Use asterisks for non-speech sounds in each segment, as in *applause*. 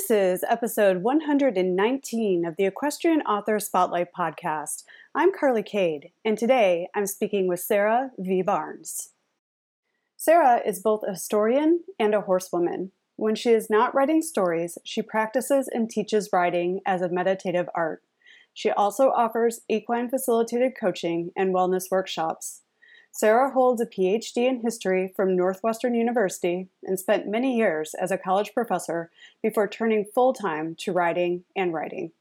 This is episode 119 of the Equestrian Author Spotlight podcast. I'm Carly Cade, and today I'm speaking with Sarah V. Barnes. Sarah is both a historian and a horsewoman. When she is not writing stories, she practices and teaches riding as a meditative art. She also offers equine facilitated coaching and wellness workshops. Sarah holds a PhD in history from Northwestern University and spent many years as a college professor before turning full time to writing and writing.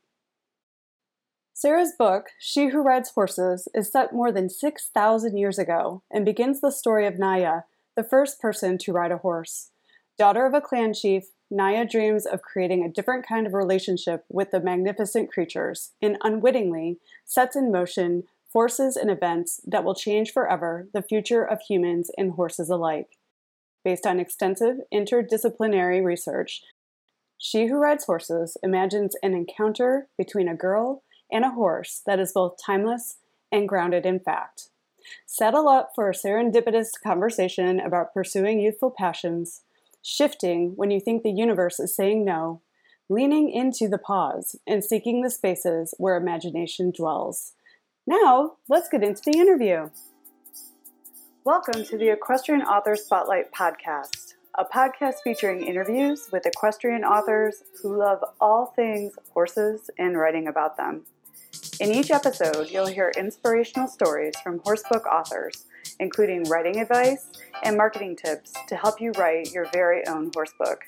Sarah's book, She Who Rides Horses, is set more than 6,000 years ago and begins the story of Naya, the first person to ride a horse. Daughter of a clan chief, Naya dreams of creating a different kind of relationship with the magnificent creatures and unwittingly sets in motion forces and events that will change forever the future of humans and horses alike. Based on extensive interdisciplinary research, She Who Rides Horses imagines an encounter between a girl and a horse that is both timeless and grounded in fact. Settle up for a serendipitous conversation about pursuing youthful passions, shifting when you think the universe is saying no, leaning into the pause, and seeking the spaces where imagination dwells. Now, let's get into the interview. Welcome to the Equestrian Author Spotlight podcast, a podcast featuring interviews with equestrian authors who love all things horses and writing about them. In each episode, you'll hear inspirational stories from horsebook authors, including writing advice and marketing tips to help you write your very own horsebook.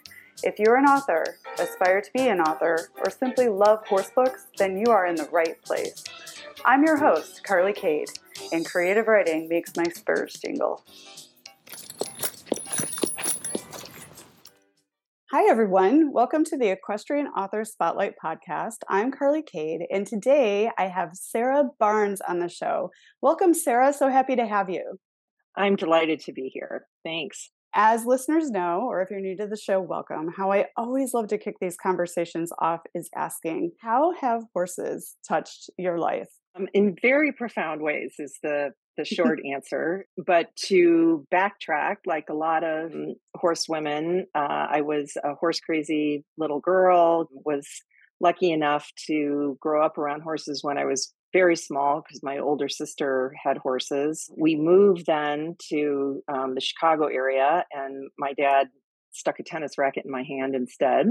If you're an author, aspire to be an author, or simply love horsebooks, then you are in the right place. I'm your host, Carly Cade, and creative writing makes my spurs jingle. Hi, everyone. Welcome to the Equestrian Author Spotlight podcast. I'm Carly Cade, and today I have Sarah Barnes on the show. Welcome, Sarah. So happy to have you. I'm delighted to be here. Thanks. As listeners know, or if you're new to the show, welcome. How I always love to kick these conversations off is asking, How have horses touched your life? Um, in very profound ways is the the short *laughs* answer. But to backtrack, like a lot of mm, horsewomen, uh, I was a horse crazy little girl. Was lucky enough to grow up around horses when I was very small because my older sister had horses. We moved then to um, the Chicago area, and my dad stuck a tennis racket in my hand instead.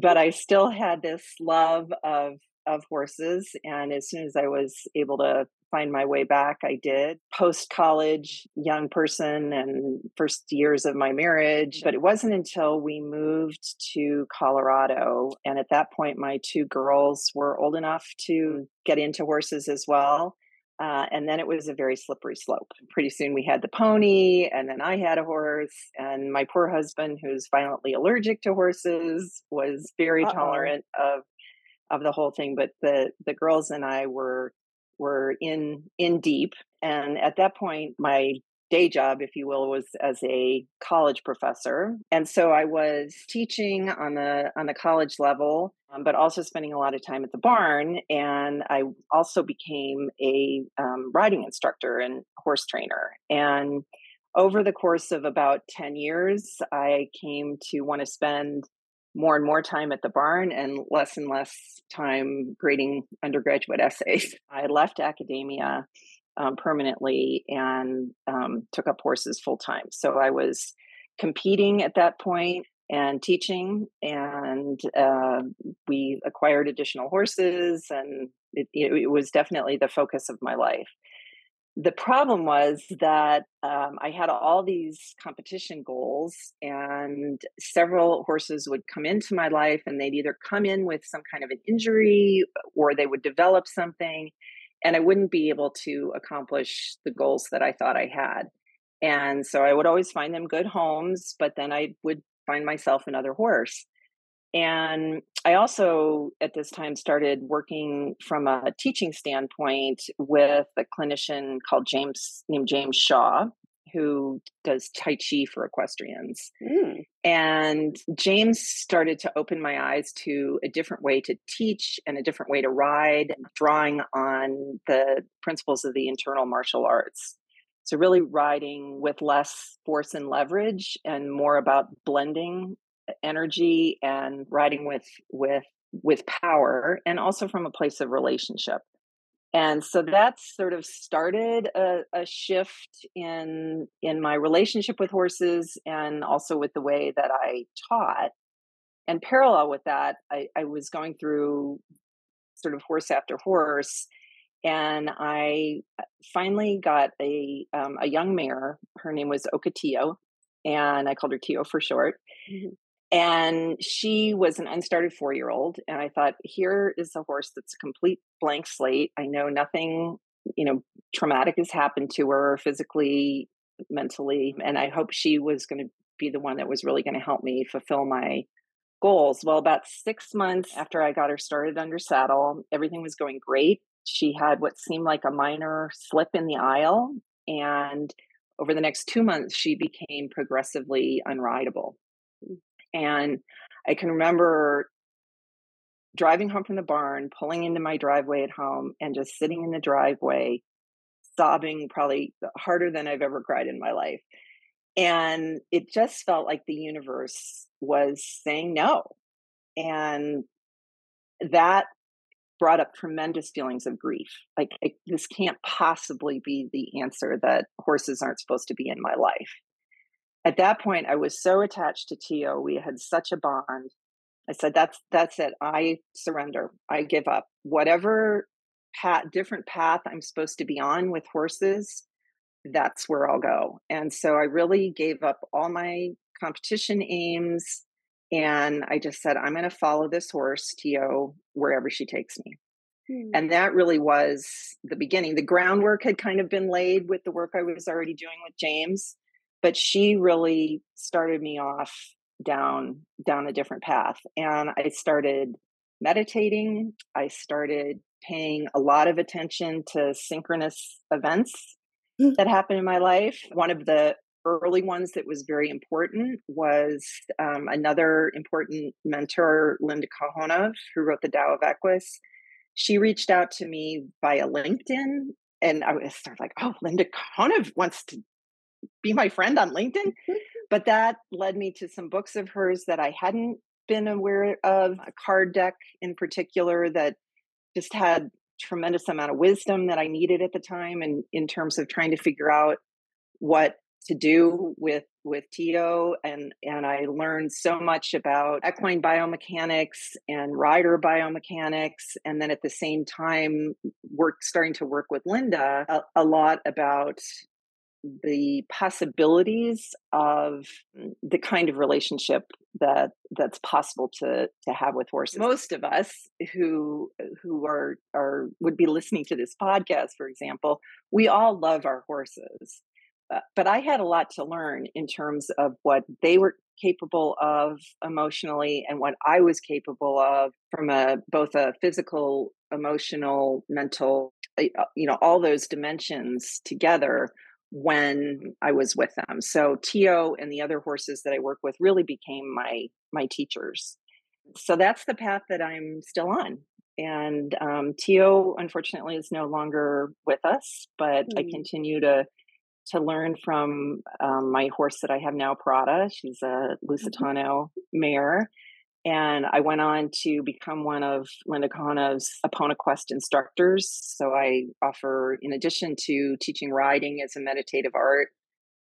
but I still had this love of of horses. And as soon as I was able to find my way back, I did. Post college, young person, and first years of my marriage. But it wasn't until we moved to Colorado. And at that point, my two girls were old enough to get into horses as well. Uh, and then it was a very slippery slope. Pretty soon we had the pony, and then I had a horse. And my poor husband, who's violently allergic to horses, was very Uh-oh. tolerant of of the whole thing. But the the girls and I were were in in deep, and at that point, my day job, if you will, was as a college professor, and so I was teaching on the on the college level, um, but also spending a lot of time at the barn. And I also became a um, riding instructor and horse trainer, and over the course of about 10 years, I came to want to spend more and more time at the barn and less and less time grading undergraduate essays. *laughs* I left academia um, permanently and um, took up horses full time. So I was competing at that point and teaching, and uh, we acquired additional horses, and it, it was definitely the focus of my life the problem was that um, I had all these competition goals, and several horses would come into my life, and they'd either come in with some kind of an injury or they would develop something, and I wouldn't be able to accomplish the goals that I thought I had. And so I would always find them good homes, but then I would find myself another horse. And I also, at this time, started working from a teaching standpoint with a clinician called James, named James Shaw, who does Tai Chi for equestrians. Mm. And James started to open my eyes to a different way to teach and a different way to ride, drawing on the principles of the internal martial arts. So, really riding with less force and leverage and more about blending energy and riding with with with power and also from a place of relationship. And so that's sort of started a, a, shift in in my relationship with horses and also with the way that i taught. And parallel with that I, I was going through sort of horse after horse and i finally got a um, a young mare. Her name was okatio and i called her tio for short. Mm-hmm. And she was an unstarted four year old. And I thought, here is a horse that's a complete blank slate. I know nothing, you know, traumatic has happened to her physically, mentally. And I hope she was going to be the one that was really going to help me fulfill my goals. Well, about six months after I got her started under saddle, everything was going great. She had what seemed like a minor slip in the aisle. And over the next two months, she became progressively unrideable. And I can remember driving home from the barn, pulling into my driveway at home, and just sitting in the driveway, sobbing probably harder than I've ever cried in my life. And it just felt like the universe was saying no. And that brought up tremendous feelings of grief. Like, this can't possibly be the answer that horses aren't supposed to be in my life at that point i was so attached to tio we had such a bond. I said that's that's it. I surrender. I give up. Whatever path different path i'm supposed to be on with horses that's where i'll go. And so i really gave up all my competition aims and i just said i'm going to follow this horse tio wherever she takes me. Hmm. and that really was the beginning. The groundwork had kind of been laid with the work i was already doing with james but she really started me off down down a different path and i started meditating i started paying a lot of attention to synchronous events mm. that happened in my life one of the early ones that was very important was um, another important mentor linda kohanov who wrote the tao of equus she reached out to me via linkedin and I was sort of like, oh, Linda Kohanov wants to be my friend on LinkedIn. *laughs* But that led me to some books of hers that I hadn't been aware of, a card deck in particular that just had tremendous amount of wisdom that I needed at the time and in terms of trying to figure out what to do with with Tio and and I learned so much about equine biomechanics and rider biomechanics and then at the same time work starting to work with Linda a, a lot about the possibilities of the kind of relationship that that's possible to to have with horses. Most of us who who are are would be listening to this podcast for example we all love our horses uh, but i had a lot to learn in terms of what they were capable of emotionally and what i was capable of from a both a physical emotional mental uh, you know all those dimensions together when I was with them. So Tio and the other horses that I work with really became my my teachers. So that's the path that I'm still on. And um, Tio, unfortunately, is no longer with us, but mm-hmm. I mm. continue to to learn from um, my horse that I have now, Prada. She's a mm-hmm. Lusitano mare, and I went on to become one of Linda Kohanov's Quest instructors. So I offer, in addition to teaching riding as a meditative art,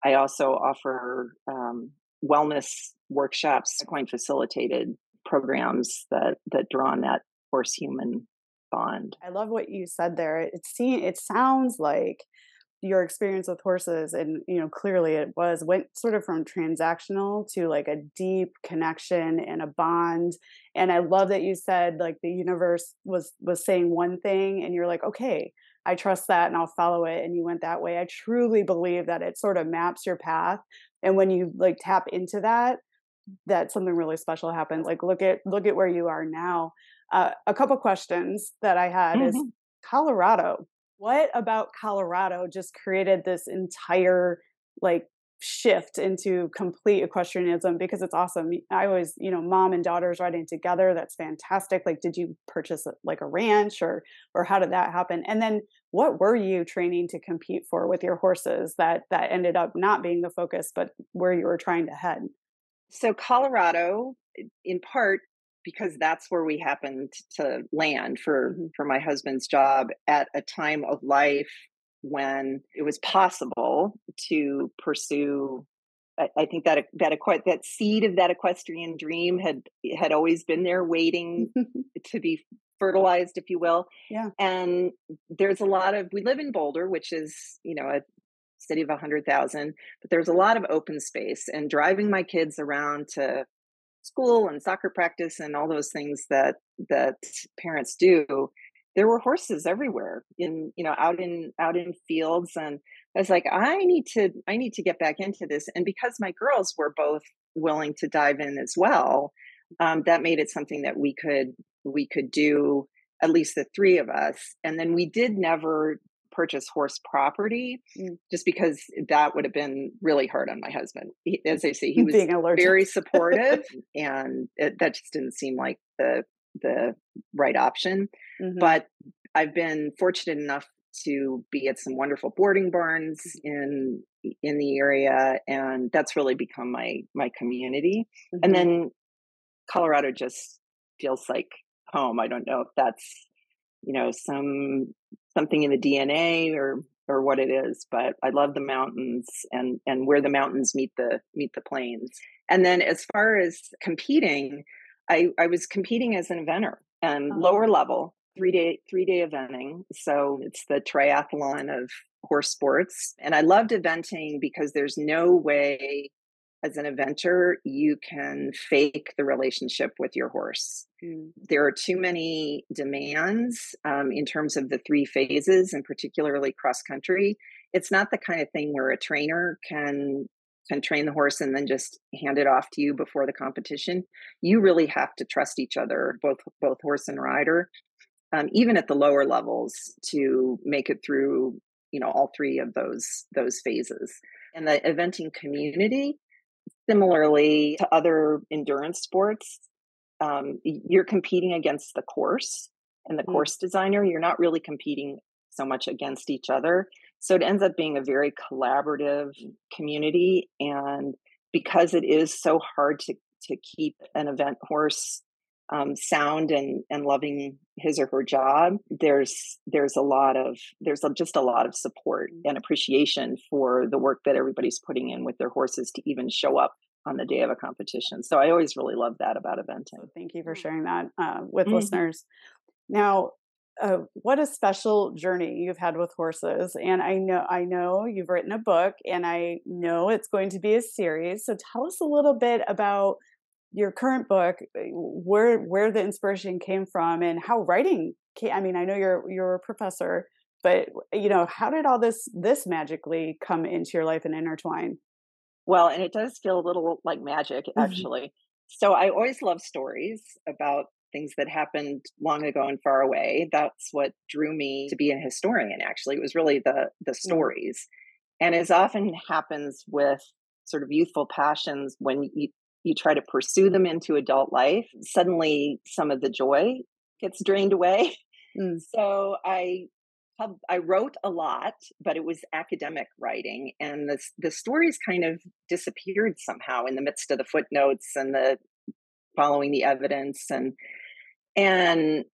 I also offer um, wellness workshops, equine facilitated programs that that draw on that horse human bond. I love what you said there. It seems it sounds like your experience with horses and you know clearly it was went sort of from transactional to like a deep connection and a bond and i love that you said like the universe was was saying one thing and you're like okay i trust that and i'll follow it and you went that way. I truly believe that it sort of maps your path and when you like tap into that that something really special happens. Like look at look at where you are now. Uh, a couple questions that i had mm-hmm. is colorado what about Colorado just created this entire like shift into complete equestrianism because it's awesome. I always, you know, mom and daughters riding together. That's fantastic. Like, did you purchase a, like a ranch or or how did that happen? And then what were you training to compete for with your horses that that ended up not being the focus, but where you were trying to head? So, Colorado, in part because that's where we happened to land for mm-hmm. for my husband's job at a time of life when it was possible to pursue I, I think that that that seed of that equestrian dream had had always been there waiting *laughs* to be fertilized if you will yeah and there's a lot of we live in boulder which is you know a city of 100,000 but there's a lot of open space and driving my kids around to school and soccer practice and all those things that that parents do there were horses everywhere in you know out in out in fields and i was like i need to i need to get back into this and because my girls were both willing to dive in as well um, that made it something that we could we could do at least the three of us and then we did never purchase horse property mm. just because that would have been really hard on my husband. He, as I say, he was very supportive *laughs* and it, that just didn't seem like the the right option. Mm-hmm. But I've been fortunate enough to be at some wonderful boarding barns in in the area and that's really become my my community. Mm-hmm. And then Colorado just feels like home. I don't know if that's you know some something in the DNA or or what it is but i love the mountains and and where the mountains meet the meet the plains. And then as far as competing i i was competing as an eventer and uh-huh. lower level three day three day eventing. So it's the triathlon of horse sports. And i loved eventing because there's no way as an eventer, you can fake the relationship with your horse. Mm. There are too many demands um, in terms of the three phases, and particularly cross country. It's not the kind of thing where a trainer can can train the horse and then just hand it off to you before the competition. You really have to trust each other, both both horse and rider, um, even at the lower levels, to make it through. You know all three of those those phases. And the eventing community Similarly to other endurance sports, um, you're competing against the course and the mm. course designer. You're not really competing so much against each other. So it ends up being a very collaborative community. And because it is so hard to, to keep an event horse um, sound and and loving his or her job there's there's a lot of there's a, just a lot of support mm. and appreciation for the work that everybody's putting in with their horses to even show up on the day of a competition so i always really love that about eventing thank you for mm. sharing that uh, with mm-hmm. listeners now uh, what a special journey you've had with horses and i know i know you've written a book and i know it's going to be a series so tell us a little bit about your current book eh, where where the inspiration came from and how writing came i mean i know you're you're a professor but you know how did all this this magically come into your life and intertwine well and it does feel a little like magic mm-hmm. actually mm-hmm. so i always love stories about things that happened long ago and far away that's what drew me to be a historian actually it was really the the mm. stories mm-hmm. and as often happens with sort of youthful passions when you, you try to pursue them into adult life, suddenly some of the joy gets drained away. Mm. *laughs* So I I wrote a lot, but it was academic writing, and the the stories kind of disappeared somehow in the midst of the footnotes and the following the evidence and and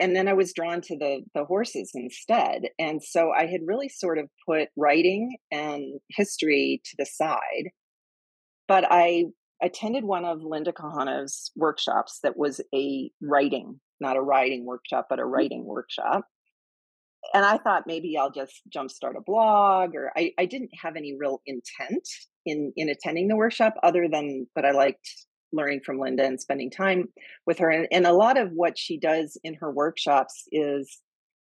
and then I was drawn to the the horses instead, and so I had really sort of put writing and history to the side but I attended one of Linda Kohanov's workshops that was a writing, not a writing workshop, but a mm. writing workshop. And I thought maybe I'll just jumpstart a blog, or I, I didn't have any real intent in in attending the workshop other than that I liked learning from Linda and spending time with her. And, and a lot of what she does in her workshops is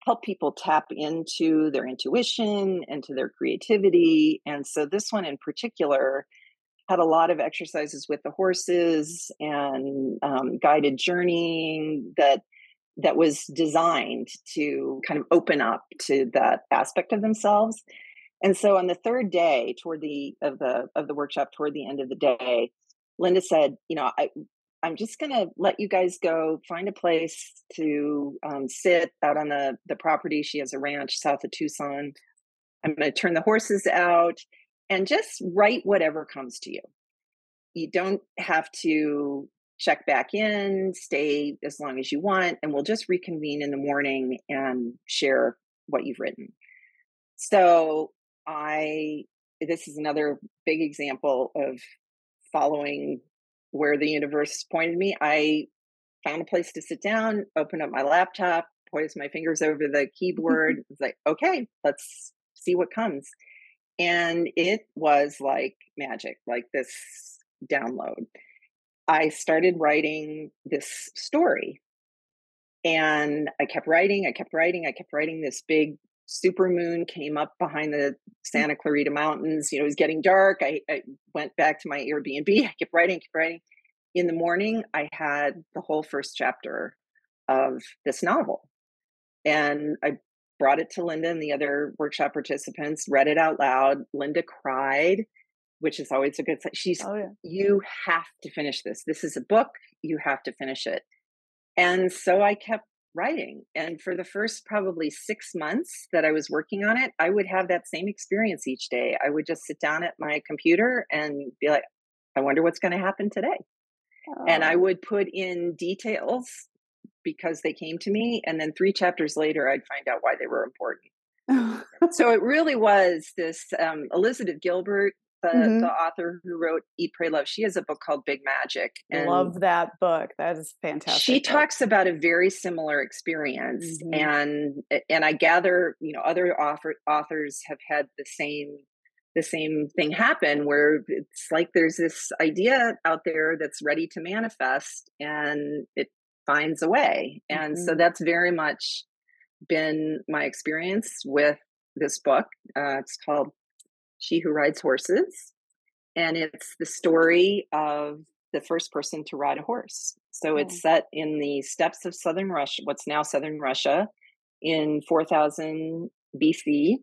help people tap into their intuition, into their creativity. And so this one in particular had a lot of exercises with the horses and um, guided journeying that that was designed to kind of open up to that aspect of themselves. And so on the third day toward the of the of the workshop toward the end of the day linda said you know i i'm just going to let you guys go find a place to um, sit out on the the property. She has a ranch south of tucson. I'm going to turn the horses out and just write whatever comes to you. you don't have to check back in, stay as long as you want, and we'll just reconvene in the morning and share what you've written. So I this is another big example of following where the universe pointed me. I found a place to sit down, open up my laptop, poise my fingers over the *laughs* keyboard. It's like, okay, let's see what comes. And it was like magic, like this download. I started writing this story. And I kept writing, I kept writing, I kept writing. This big super moon came up behind the mm. Santa Clarita Mountains. You know, it was getting dark. I, I went back to my Airbnb. *laughs* I kept writing, kept writing. In the morning, I had the whole first chapter of this novel. And I brought it to Linda and the other workshop participants, read it out loud. Linda cried, which is always a good sign. She's, oh, yeah. you have to finish this. This is a book. You have to finish it. And so I kept writing. And for the first probably six months that I was working on it, I would have that same experience each day. I would just sit down at my computer and be like, I wonder what's going to happen today. Oh. And I would put in details because they came to me. And then three chapters later, I'd find out why they were important. *laughs* so it really was this um, Elizabeth Gilbert, the, mm-hmm. the author who wrote Eat, Pray, Love. She has a book called Big Magic. And Love that book. That is fantastic. She book. talks about a very similar experience, mm-hmm. and and I gather you know other author, authors have had the same the same thing happen where it's like there's this idea out there that's ready to manifest and it finds a way. And mm-hmm. so that's very much been my experience with this book. Uh, it's called She Who Rides Horses. And it's the story of the first person to ride a horse. So oh. it's set in the steppes of southern Russia, what's now southern Russia, in 4000 BC.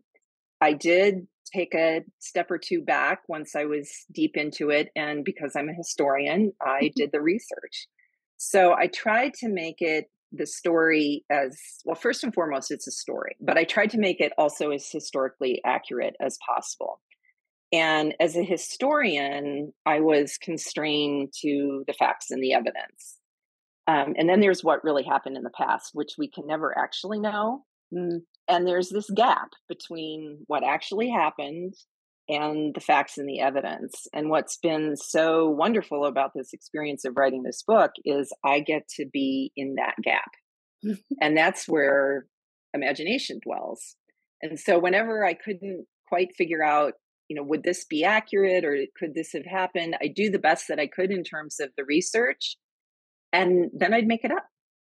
I did take a step or two back once I was deep into it. And because I'm a historian, I did the research. So I tried to make it the story as well, first and foremost, it's a story, but I tried to make it also as historically accurate as possible. And as a historian, I was constrained to the facts and the evidence. Um, and then there's what really happened in the past, which we can never actually know. Mm. And there's this gap between what actually happened and the facts and the evidence. And what's been so wonderful about this experience of writing this book is I get to be in that gap. *laughs* and that's where imagination dwells. And so whenever I couldn't quite figure out, you know, would this be accurate or could this have happened? I do the best that I could in terms of the research and then I'd make it up.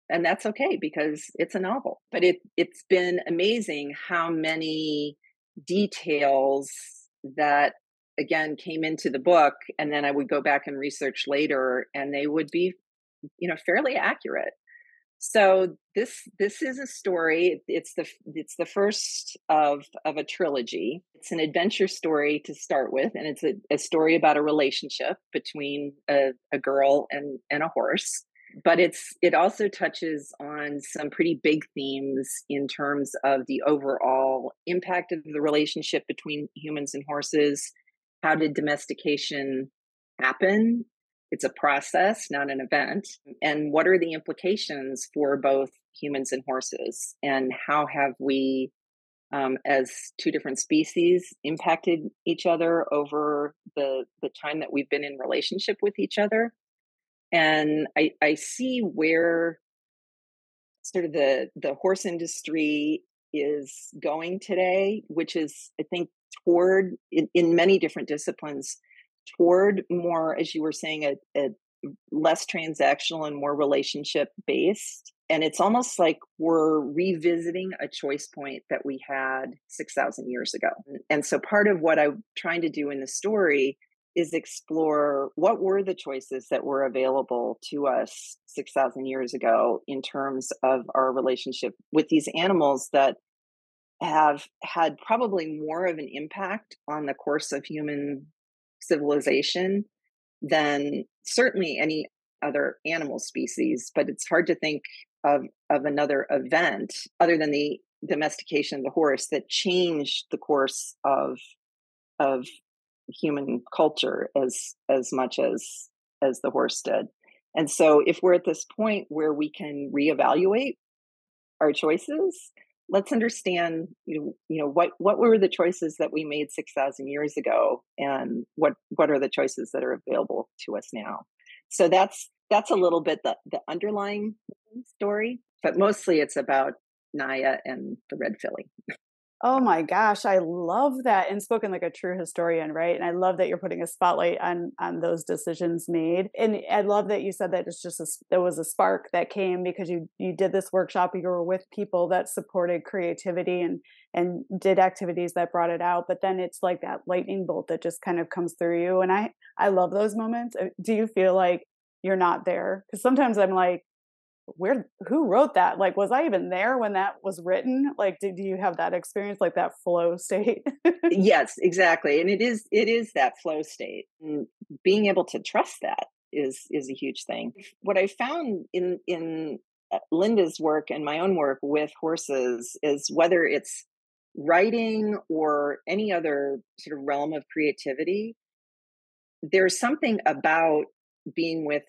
And that's okay because it's a novel. But it it's been amazing how many details that again came into the book and then i would go back and research later and they would be you know fairly accurate. So this this is a story it's the it's the first of of a trilogy. It's an adventure story to start with and it's a, a story about a relationship between a, a girl and and a horse but it's it also touches on some pretty big themes in terms of the overall impact of the relationship between humans and horses? How did domestication happen? It's a process not an event and what are the implications for both humans and horses? And how have we um, as two different species impacted each other over the the time that we've been in relationship with each other? And I, I see where sort of the the horse industry is going today, which is I think toward in, in many different disciplines toward more, as you were saying, a, a less transactional and more relationship based. And it's almost like we're revisiting a choice point that we had 6,000 years ago. And so part of what I'm trying to do in the story is explore what were the choices that were available to us 6,000 years ago in terms of our relationship with these animals that have had probably more of an impact on the course of human civilization than certainly any other animal species but it's hard to think of of another event other than the domestication of the horse that changed the course of of human culture as as much as as the horse did. And so if we're at this point where we can reevaluate our choices, let's understand you know, you know what what were the choices that we made 6000 years ago and what what are the choices that are available to us now. So that's that's a little bit the the underlying story, but mostly it's about Naya and the red filly. Oh my gosh, I love that and spoken like a true historian, right? And I love that you're putting a spotlight on on those decisions made. And I love that you said that it's just a, there was a spark that came because you you did this workshop, you were with people that supported creativity and and did activities that brought it out, but then it's like that lightning bolt that just kind of comes through you and I I love those moments. Uh, do you feel like you're not there? Cuz sometimes I'm like where who wrote that? Like was i even there when that was written? Like did you have that experience like that flow state? Yes exactly and it is it is that flow state and being able to trust that is is a huge thing. What i found in in uh, linda's work and my own work with horses is whether it's writing or any other sort of realm of creativity there's something about being with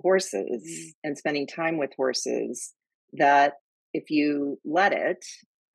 horses mm. and spending time with horses that if you let it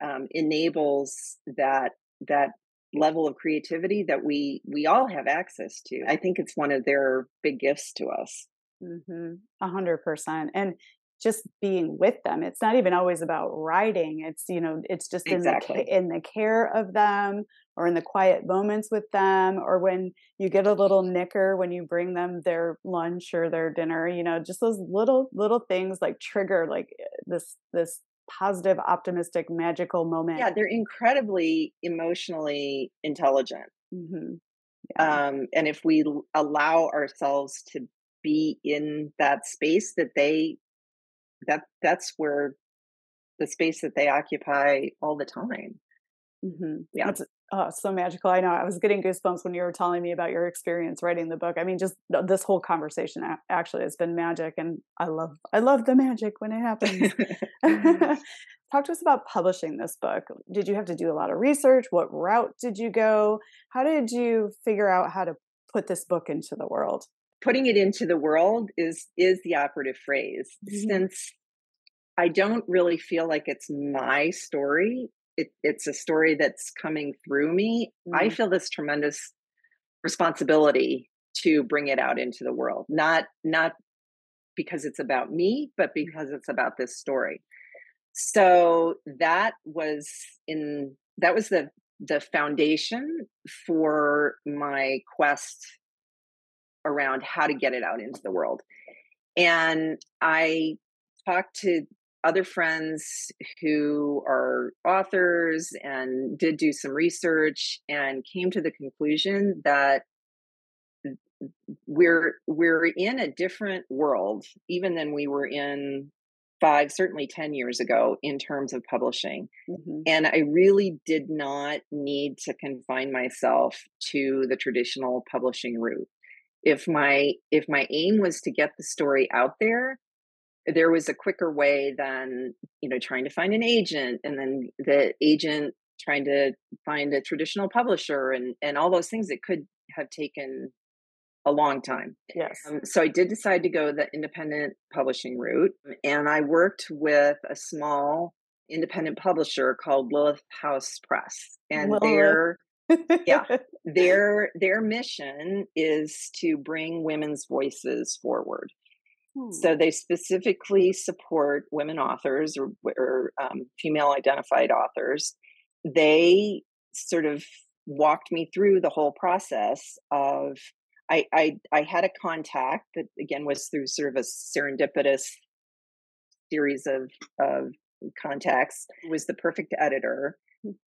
um, enables that that level of creativity that we we all have access to i think it's one of their big gifts to us mm-hmm. a hundred percent and just being with them it's not even always about riding it's you know it's just exactly. in the in the care of them or in the quiet moments with them or when you get a little nicker when you bring them their lunch or their dinner you know just those little little things like trigger like eh, this this positive optimistic magical moment yeah they're incredibly emotionally intelligent mm-hmm. yeah. um, and if we allow ourselves to be in that space that they that that's where the space that they occupy all the time mm-hmm. yeah that's Oh, so magical. I know. I was getting goosebumps when you were telling me about your experience writing the book. I mean, just this whole conversation actually has been magic and I love I love the magic when it happens. *laughs* *laughs* Talk to us about publishing this book. Did you have to do a lot of research? What route did you go? How did you figure out how to put this book into the world? Putting it into the world is is the operative phrase. Mm-hmm. Since I don't really feel like it's my story it, it's a story that's coming through me mm. i feel this tremendous responsibility to bring it out into the world not not because it's about me but because it's about this story so that was in that was the the foundation for my quest around how to get it out into the world. And i talked to other friends who are authors and did do some research and came to the conclusion that we're we're in a different world even than we were in five certainly 10 years ago in terms of publishing. Mm-hmm. and i really did not need to confine myself to the traditional publishing route if my if my aim was to get the story out there there was a quicker way than you know trying to find an agent and then the agent trying to find a traditional publisher and and all those things it could have taken a long time yes um, so i did decide to go the independent publishing route and i worked with a small independent publisher called lilith house press and Lilith. their yeah *laughs* their their mission is to bring women's voices forward so hmm. they specifically support women authors or, or um, female identified authors. They sort of walked me through the whole process of I, I I had a contact that again was through sort of a serendipitous series of of contacts was the perfect editor.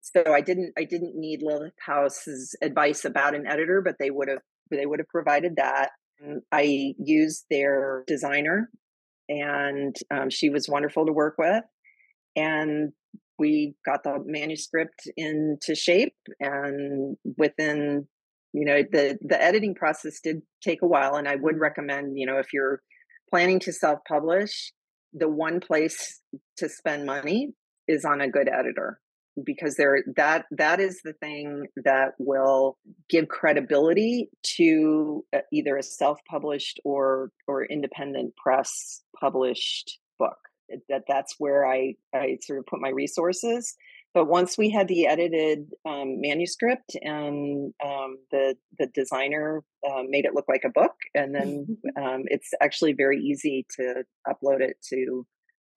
So i didn't i didn't need lilith house's advice about an editor but they would have they would have provided that I used their designer, and um, she was wonderful to work with. And we got the manuscript into shape, and within you know the the editing process did take a while. And I would recommend you know if you're planning to self publish, the one place to spend money is on a good editor because there that that is the thing that will give credibility to uh, either a self-published or or independent press published book. That that's where i i sort of put my resources. But once we had the edited um, manuscript and um, the the designer uh, made it look like a book and then *laughs* um, it's actually very easy to upload it to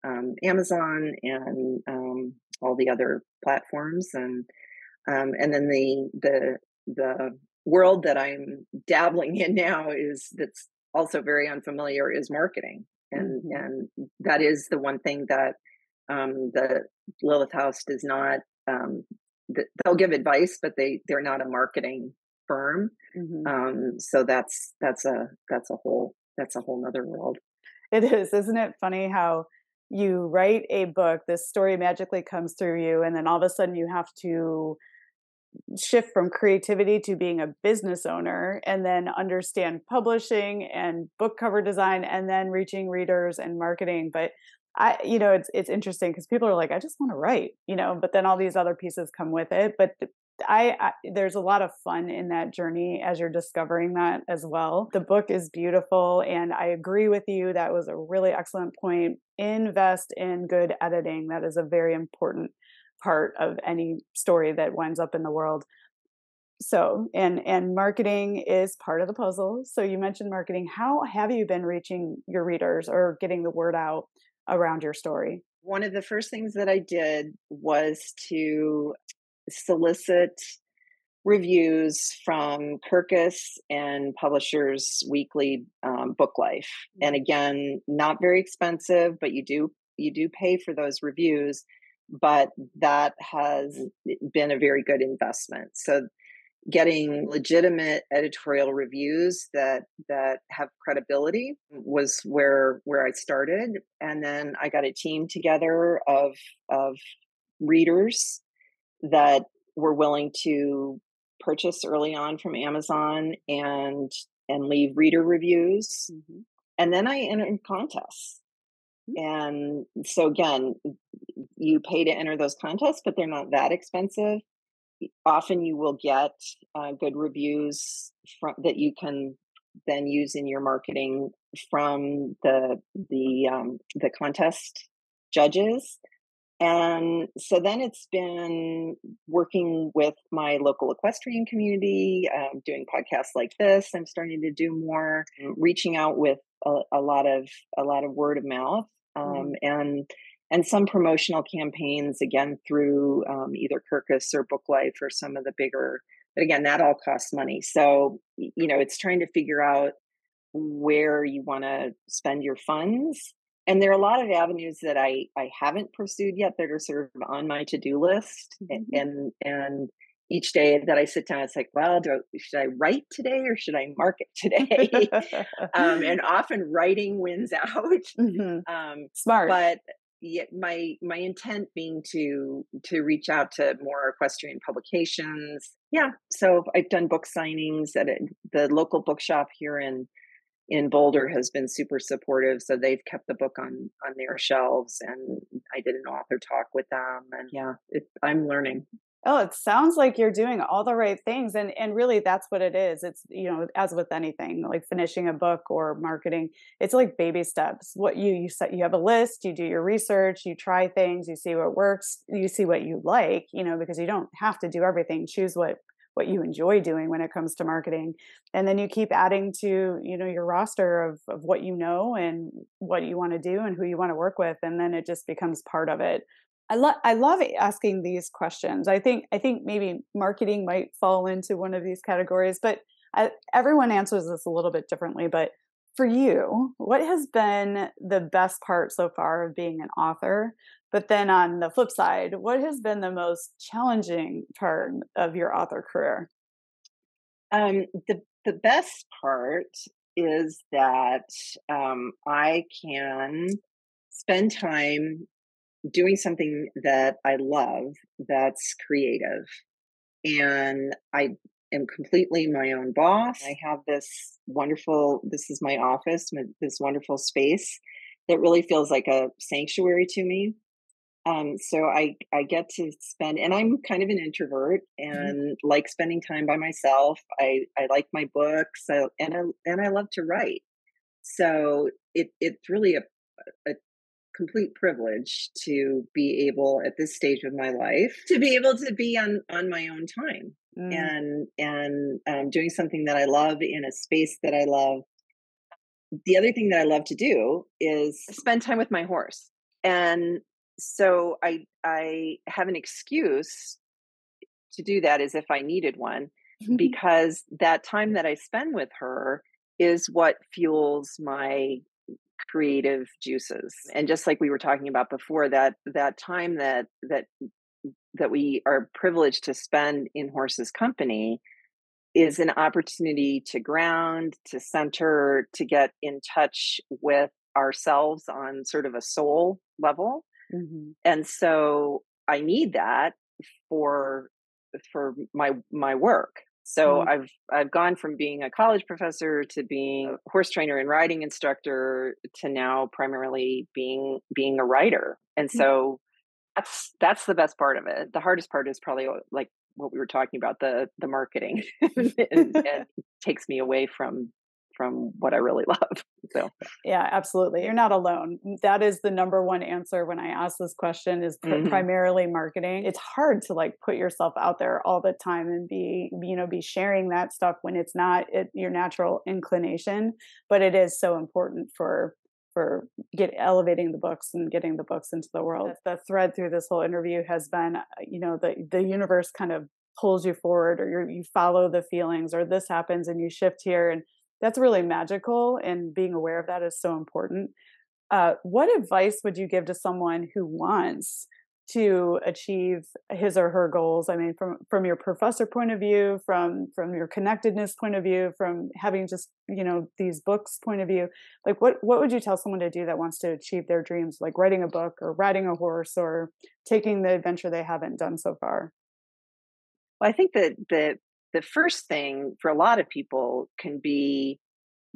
um, amazon and um, all the other platforms and um, and then the the the world that i'm dabbling in now is that's also very unfamiliar is marketing and mm-hmm. and that is the one thing that um, the Lilith House does not. Um, they'll give advice, but they they're not a marketing firm. Mm-hmm. Um, so that's that's a that's a whole that's a whole other world. It is, isn't it funny how you write a book, this story magically comes through you, and then all of a sudden you have to shift from creativity to being a business owner and then understand publishing and book cover design and then reaching readers and marketing but I, you know, it's it's interesting because people are like, I just want to write, you know, but then all these other pieces come with it. But I, I, there's a lot of fun in that journey as you're discovering that as well. The book is beautiful, and I agree with you. That was a really excellent point. Invest in good editing. That is a very important part of any story that winds up in the world so and and marketing is part of the puzzle so you mentioned marketing how have you been reaching your readers or getting the word out around your story? One of the first things that I did was to solicit reviews from Kirkus and Publishers Weekly um, Book Life. And mm-hmm. again, not very expensive, but you do you do pay for those reviews. But that has been a very good investment. So getting legitimate editorial reviews that that have credibility was where where I started and then I got a team together of of readers that were willing to purchase early on from Amazon and and leave reader reviews mm-hmm. and then I entered contests mm-hmm. and so again you pay to enter those contests but they're not that expensive often you will get uh, good reviews from, that you can then use in your marketing from the the um, the contest judges and so then it's been working with my local equestrian community um, doing podcasts like this i'm starting to do more reaching out with a, a lot of a lot of word of mouth mm-hmm. um, mm. and and some promotional campaigns again through um, either Kirkus or Book Life or some of the bigger. But again, that all costs money. So you know, it's trying to figure out where you want to spend your funds. And there are a lot of avenues that I I haven't pursued yet that are sort of on my to do list. Mm-hmm. And and each day that I sit down, it's like, well, do I, should I write today or should I market *laughs* today? um, *laughs* and often writing wins out. Mm-hmm. Um, Smart, but yet my my intent being to to reach out to more equestrian publications yeah so i've done book signings at a, the local bookshop here in in boulder has been super supportive so they've kept the book on on their shelves and i did an author talk with them and yeah. it, i'm learning. Oh it sounds like you're doing all the right things and and really that's what it is it's you know as with anything like finishing a book or marketing it's like baby steps what you you set you have a list you do your research you try things you see what works you see what you like you know because you don't have to do everything choose what what you enjoy doing when it comes to marketing and then you keep adding to you know your roster of, of what you know and what you want to do and who you want to work with and then it just becomes part of it I love I love asking these questions. I think I think maybe marketing might fall into one of these categories, but I, everyone answers this a little bit differently. But for you, what has been the best part so far of being an author? But then on the flip side, what has been the most challenging part of your author career? Um, the the best part is that um, I can spend time doing something that I love that's creative. And I am completely my own boss. I have this wonderful, this is my office, this wonderful space that really feels like a sanctuary to me. Um, so I I get to spend, and I'm kind of an introvert Mm-hmm. and like spending time by myself. I I like my books, I, and I and I love to write. So it it's really a a complete privilege to be able at this stage of my life to be able to be on on my own time Mm. and and um, doing something that I love in a space that I love. The other thing that I love to do is spend time with my horse, and so I I have an excuse to do that as if I needed one *laughs* because that time that I spend with her is what fuels my creative juices. And just like we were talking about before that that time that that that we are privileged to spend in horses company is an opportunity to ground to center to get in touch with ourselves on sort of a soul level Mhm. and so i need that for for my my work so Mm. i've i've gone from being a college professor to being a horse trainer and riding instructor to now primarily being being a writer and Mm. so that's that's the best part of it the hardest part is probably like what we were talking about the the marketing *laughs* and, and *laughs* takes me away from from what i really *laughs* love so Yeah, absolutely. You're not alone. That is the number one answer when I ask this question is Mhm. primarily marketing. It's hard to like put yourself out there all the time and be, you know, be sharing that stuff when it's not it, your natural inclination, but it is so important for for get elevating the books and getting the books into the world. The thread through this whole interview has been, uh, you know, the the universe kind of pulls you forward or you you follow the feelings or this happens and you shift here and that's really magical and being aware of that is so important. Uh, what advice would you give to someone who wants to achieve his or her goals? I mean from from your professor point of view from from your connectedness point of view from having just you know these books point of view like what what would you tell someone to do that wants to achieve their dreams like writing a book or riding a horse or taking the adventure they haven't done so far? Well, I think that the the first thing for a lot of people can be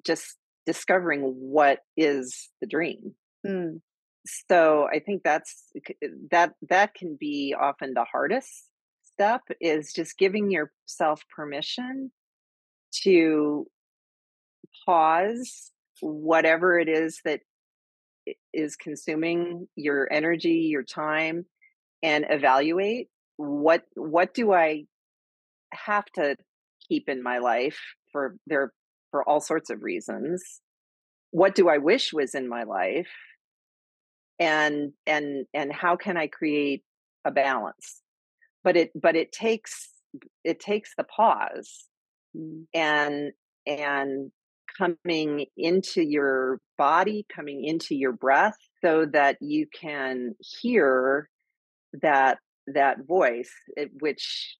just discovering what is the dream. Mm, So I think that's that that can be often the hardest step is just giving yourself permission to pause whatever it is that is consuming your energy, your time and evaluate what what do I have to keep in my life for there for all sorts of reasons. What do i wish was in my life? And and and how can i create a balance? But it but it takes it takes the pause mm, and and coming into your body coming into your breath so that you can hear that that voice it, which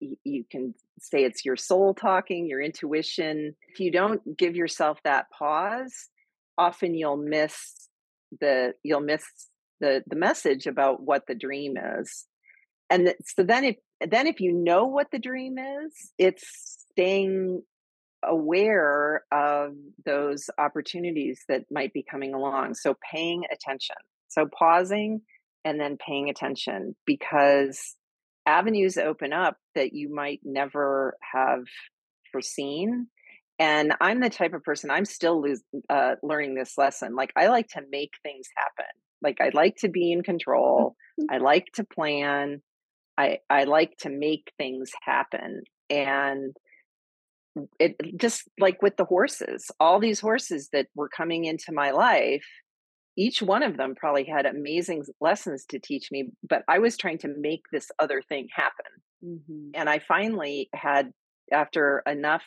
you can say it's your soul talking, your intuition. If you don't give yourself that pause, often you'll miss the you'll miss the the message about what the dream is. And so then if then if you know what the dream is, it's staying aware of those opportunities that might be coming along. So paying attention. So pausing and then paying attention because avenues open up that you might never have foreseen. And I'm the type of person, I'm still lose, uh, learning this lesson. Like, I like to make things happen. Like, I like to be in control. I like to plan. I, I like to make things happen. And it just like with the horses, all these horses that were coming into my life, each one of them probably had amazing lessons to teach me, but I was trying to make this other thing happen. mhm. And I finally had, after enough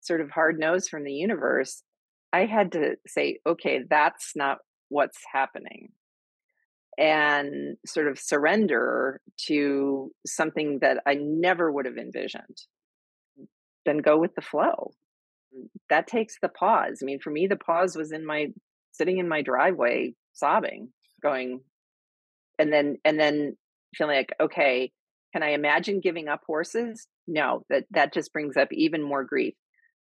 sort of hard nose from the universe, I had to say, okay, that's not what's happening. And sort of surrender to something that I never would have envisioned. Then go with the flow. That takes the pause. I mean, for me, the pause was in my sitting in my driveway sobbing, going, and then and then feeling like, okay, can I imagine giving up horses? No, that that just brings up even more grief.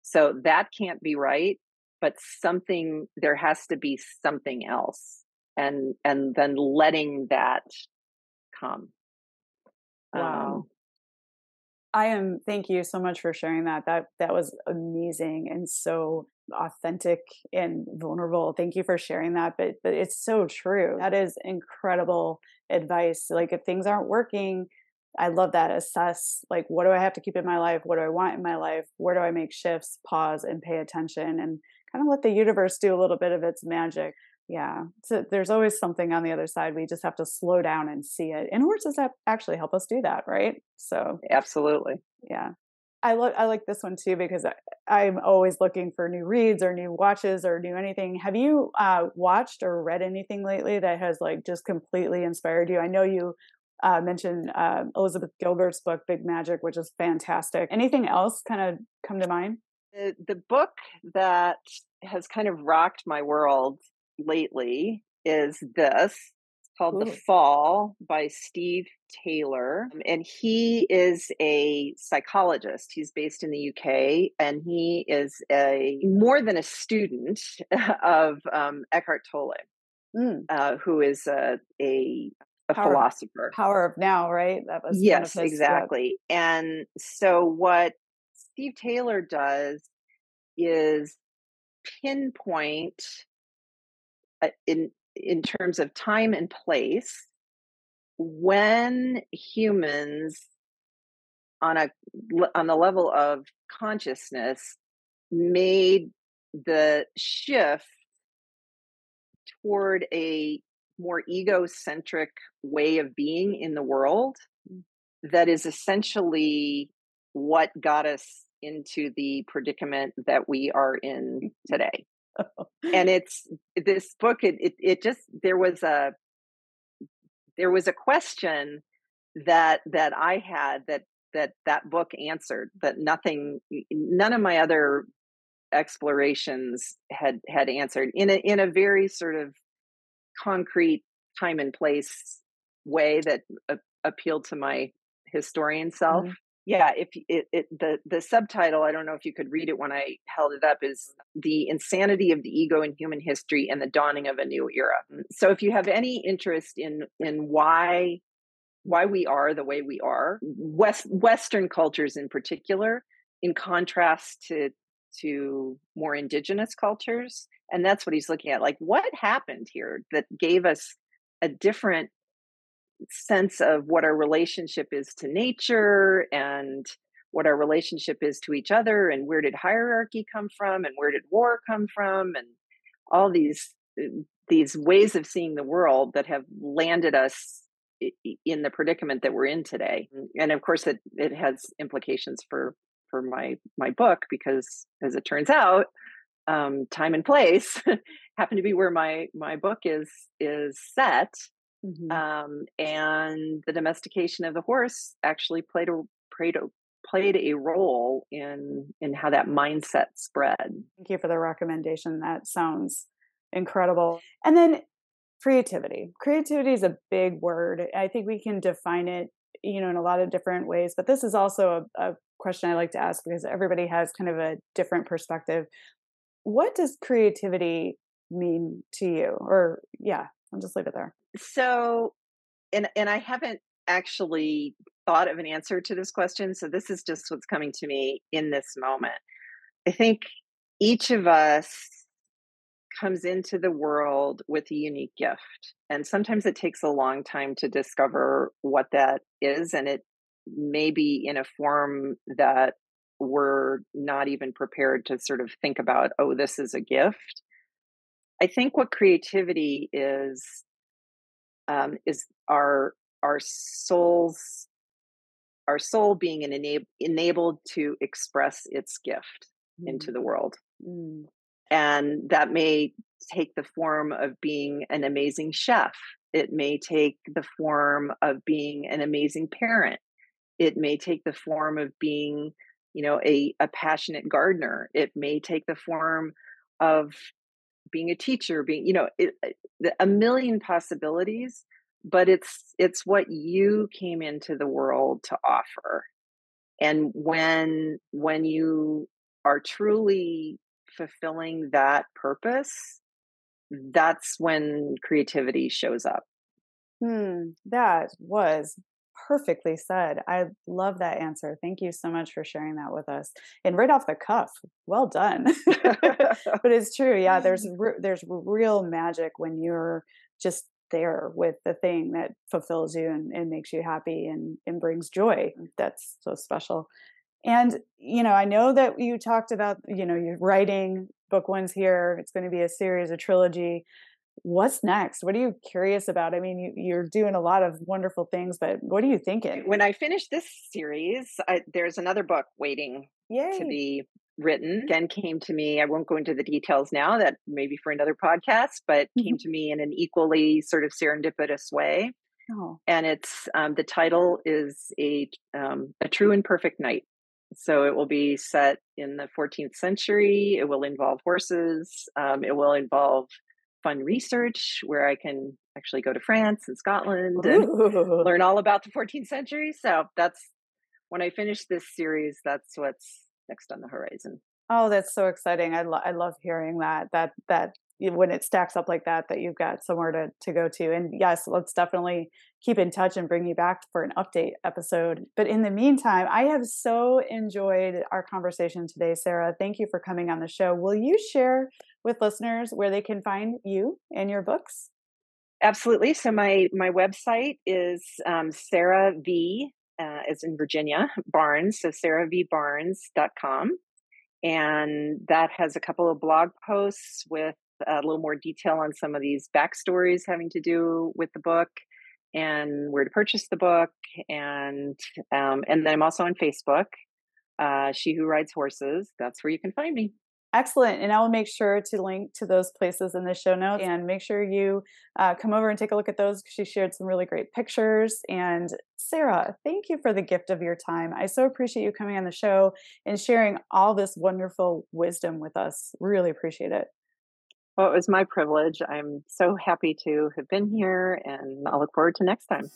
So that can't be right, but something there has to be something else. and and then letting that come wow um, i am thank you so much for sharing that that that was amazing and so authentic and vulnerable thank you for sharing that but but it's so true that is incredible advice like if things aren't working I love that. Assess like what do I have to keep in my life? What do I want in my life? Where do I make shifts? Pause and pay attention and kind of let the universe do a little bit of its magic. Yeah. So there's always something on the other side. We just have to slow down and see it. And horses actually help us do that, right? So absolutely. Yeah. I look I like this one too because I, am always looking for new reads or new watches or new anything. Have you uh, watched or read anything lately that has like just completely inspired you? I know you uh, mentioned uh, Elizabeth Gilbert's book, Big Magic, which is fantastic. Anything else kind of come to mind? The, the book that has kind of rocked my world lately is this called Ooh. The Fall by Steve Taylor. Um, and he is a psychologist. He's based in the UK and he is a more than a student *laughs* of um, Eckhart Tolle. Mm. Uh, who is a, a a power, philosopher. Power of now, right? That was yes, his, exactly. Yeah. And so what Steve Taylor does is pinpoint uh, in terms of time and place when humans on a on the level of consciousness made the shift toward a more egocentric way of being in the world mm. that is essentially what got us into the predicament that we are in today. And *laughs* it's this book it, it it just there was a there was a question that that I had that that that book answered that nothing none of my other explorations had had answered in a in a very sort of concrete time and place way that a- appealed to my historian self. Mm-hmm. Yeah, if it, it, the the subtitle, I don't know if you could read it when I held it up, is the insanity of the ego in human history and the dawning of a new era. Mm, so, if you have any interest in in why why we are the way we are, West Western cultures in particular, in contrast to to more indigenous cultures, and that's what he's looking at like what happened here that gave us a different sense of what our relationship is to nature and what our relationship is to each other and where did hierarchy come from and where did war come from and all these uh, these ways of seeing the world that have landed us in the predicament that we're in today. And of course it, it has implications for for my my book because as it turns out um, time and place *laughs* happen to be where my my book is is set mm-hmm. um, and the domestication of the horse actually played a played a played a role in in how that mindset spread. Thank you for the recommendation. That sounds incredible. And then creativity. Creativity is a big word. I think we can define it you know in a lot of different ways but this is also a, a question i like to ask because everybody has kind of a different perspective. What does creativity mean to you? Or yeah, I'll just leave it there. So, and and I haven't actually thought of an answer to this question, so this is just what's coming to me in this moment. I think each of us comes into the world with a unique gift. And sometimes it takes a long time to discover what that is. And it may be in a form that we're not even prepared to sort of think about, oh, this is a gift. I think what creativity is um, is our our souls our soul being an enab- enabled to express its gift mm. into the world. Mm. And that may take the form of being an amazing chef. It may take the form of being an amazing parent. It may take the form of being you know a, a passionate gardener it may take the form of being a teacher being you know it, a million possibilities but it's it's what you came into the world to offer and when when you are truly fulfilling that purpose that's when creativity shows up. Hmm, that was perfectly said. I love that answer. Thank you so much for sharing that with us. And right off the cuff, well done. *laughs* *laughs* but it's true. Yeah, there's *laughs* there's real magic when you're just there with the thing that fulfills you and, and makes you happy and, and brings joy. That's so special. And you know, I know that you talked about you know you're writing book one's here. It's going to be a series, a trilogy what's next what are you curious about i mean you, are doing a lot of wonderful things but what are you thinking when i finish this series I, there's another book waiting Yay. to be written again came to me i won't go into the details now that maybe for another podcast but mm-hmm. came to me in an equally sort of serendipitous way oh. and it's um, the title is a um, a true and perfect knight. so it will be set in the 14th century it will involve horses um, it will involve fun research where I can actually go to France and Scotland and Ooh. learn all about the 14th century. So that's when I finish this series, that's what's next on the horizon. Oh, that's so exciting! I, lo- I love hearing that. That that when it stacks up like that, that you've got somewhere to to go to. And yes, let's definitely keep in touch and bring you back for an update episode. But in the meantime, I have so enjoyed our conversation today, Sarah. Thank you for coming on the show. Will you share with listeners where they can find you and your books? Absolutely. So my my website is um, Sarah V, uh, as in Virginia Barnes. So sarahvbarnes.com. And that has a couple of blog posts with a little more detail on some of these backstories having to do with the book and where to purchase the book. And um, and then I'm also on Facebook. Uh, she who rides horses. That's where you can find me. Excellent. And I will make sure to link to those places in the show notes and make sure you uh, come over and take a look at those. Because she shared some really great pictures. And Sarah, thank you for the gift of your time. I so appreciate you coming on the show and sharing all this wonderful wisdom with us. Really appreciate it. Well, it was my privilege. I'm so happy to have been here and I'll look forward to next time.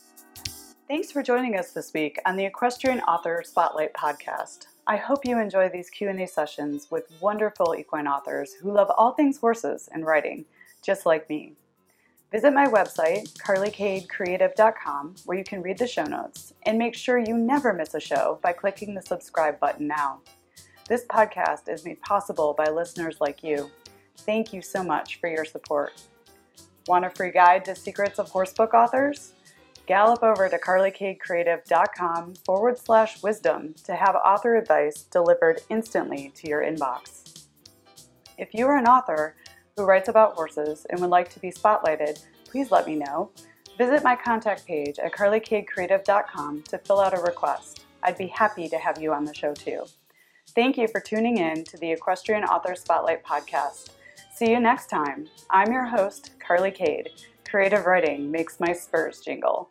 Thanks for joining us this week on the Equestrian Author Spotlight podcast. I hope you enjoy these Q&A sessions with wonderful equine authors who love all things horses and writing, just like me. Visit my website, carlykadecreative.com, where you can read the show notes, and make sure you never miss a show by clicking the subscribe button now. This podcast is made possible by listeners like you. Thank you so much for your support. Want a free guide to secrets of horsebook authors? Gallop over to carlykadecreative.com forward slash wisdom to have author advice delivered instantly to your inbox. If you are an author who writes about horses and would like to be spotlighted, please let me know. Visit my contact page at carlykadecreative.com to fill out a request. I'd be happy to have you on the show too. Thank you for tuning in to the Equestrian Author Spotlight podcast. See you next time. I'm your host, Carly Kade. Creative writing makes my spurs jingle.